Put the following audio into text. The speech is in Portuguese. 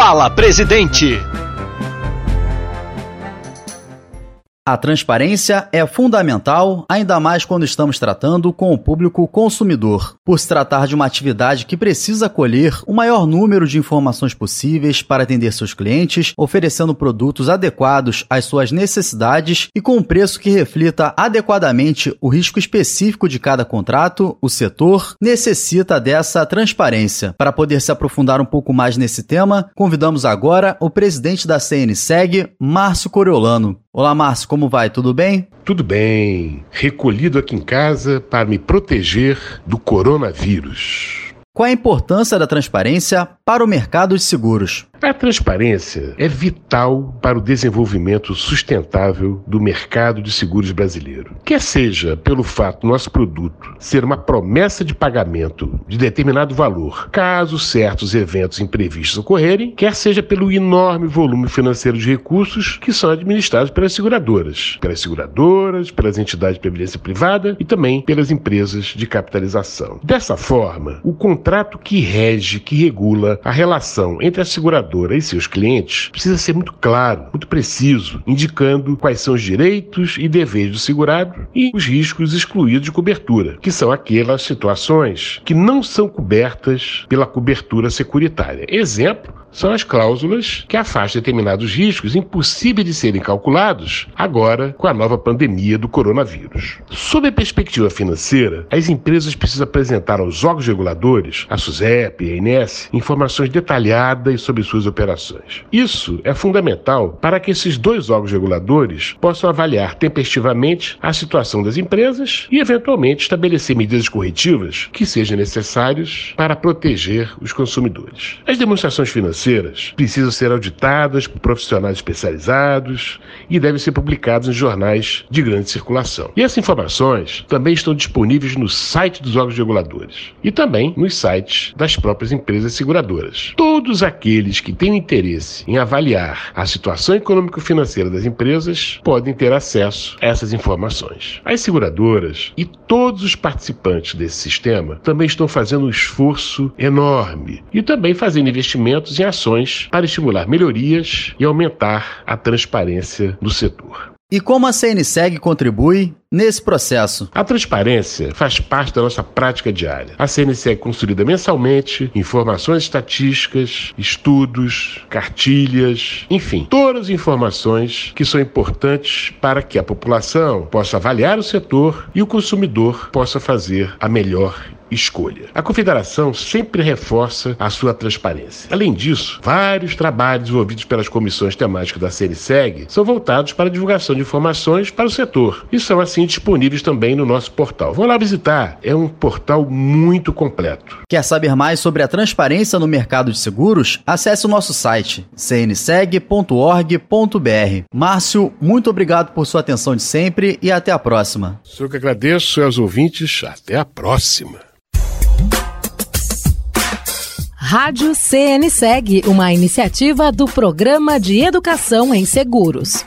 Fala, presidente! A transparência é fundamental, ainda mais quando estamos tratando com o público consumidor, por se tratar de uma atividade que precisa colher o maior número de informações possíveis para atender seus clientes, oferecendo produtos adequados às suas necessidades e com um preço que reflita adequadamente o risco específico de cada contrato, o setor necessita dessa transparência. Para poder se aprofundar um pouco mais nesse tema, convidamos agora o presidente da CNSEG, Márcio Coriolano. Olá, Márcio, como vai? Tudo bem? Tudo bem. Recolhido aqui em casa para me proteger do coronavírus. Qual a importância da transparência para o mercado de seguros? A transparência é vital para o desenvolvimento sustentável do mercado de seguros brasileiro. Quer seja pelo fato do nosso produto ser uma promessa de pagamento de determinado valor, caso certos eventos imprevistos ocorrerem, quer seja pelo enorme volume financeiro de recursos que são administrados pelas seguradoras, pelas seguradoras, pelas entidades de previdência privada e também pelas empresas de capitalização. Dessa forma, o contrato que rege, que regula a relação entre a seguradora e seus clientes precisa ser muito claro, muito preciso, indicando quais são os direitos e deveres do segurado e os riscos excluídos de cobertura, que são aquelas situações que não são cobertas pela cobertura securitária. Exemplo, são as cláusulas que afastam determinados riscos impossíveis de serem calculados agora com a nova pandemia do coronavírus. Sob a perspectiva financeira, as empresas precisam apresentar aos órgãos reguladores, a SUSEP e a INES, informações detalhadas sobre suas operações. Isso é fundamental para que esses dois órgãos reguladores possam avaliar tempestivamente a situação das empresas e, eventualmente, estabelecer medidas corretivas que sejam necessárias para proteger os consumidores. As demonstrações financeiras precisam ser auditadas por profissionais especializados e devem ser publicadas em jornais de grande circulação. E essas informações também estão disponíveis no site dos órgãos reguladores e também nos sites das próprias empresas seguradoras. Todos aqueles que têm interesse em avaliar a situação econômico-financeira das empresas podem ter acesso a essas informações. As seguradoras e todos os participantes desse sistema também estão fazendo um esforço enorme e também fazendo investimentos em ações para estimular melhorias e aumentar a transparência do setor. E como a CNSEG contribui nesse processo? A transparência faz parte da nossa prática diária. A CNSEG é construída mensalmente, informações estatísticas, estudos, cartilhas, enfim, todas as informações que são importantes para que a população possa avaliar o setor e o consumidor possa fazer a melhor escolha. A Confederação sempre reforça a sua transparência. Além disso, vários trabalhos desenvolvidos pelas comissões temáticas da CNSEG são voltados para a divulgação de informações para o setor e são assim disponíveis também no nosso portal. Vão lá visitar, é um portal muito completo. Quer saber mais sobre a transparência no mercado de seguros? Acesse o nosso site cnseg.org.br. Márcio, muito obrigado por sua atenção de sempre e até a próxima. Sou que agradeço aos ouvintes, até a próxima. Rádio CNSEG, uma iniciativa do Programa de Educação em Seguros.